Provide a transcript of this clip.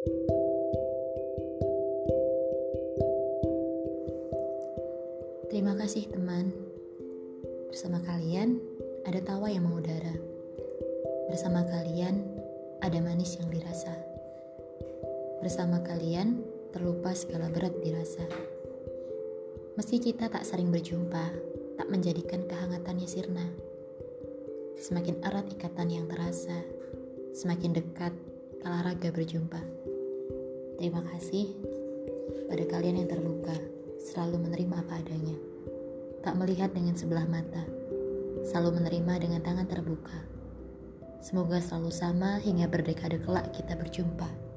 Terima kasih teman. Bersama kalian ada tawa yang mengudara. Bersama kalian ada manis yang dirasa. Bersama kalian terlupa segala berat dirasa. Meski kita tak sering berjumpa, tak menjadikan kehangatannya sirna. Semakin erat ikatan yang terasa, semakin dekat kala raga berjumpa. Terima kasih pada kalian yang terluka selalu menerima apa adanya. Tak melihat dengan sebelah mata, selalu menerima dengan tangan terbuka. Semoga selalu sama hingga berdekade kelak kita berjumpa.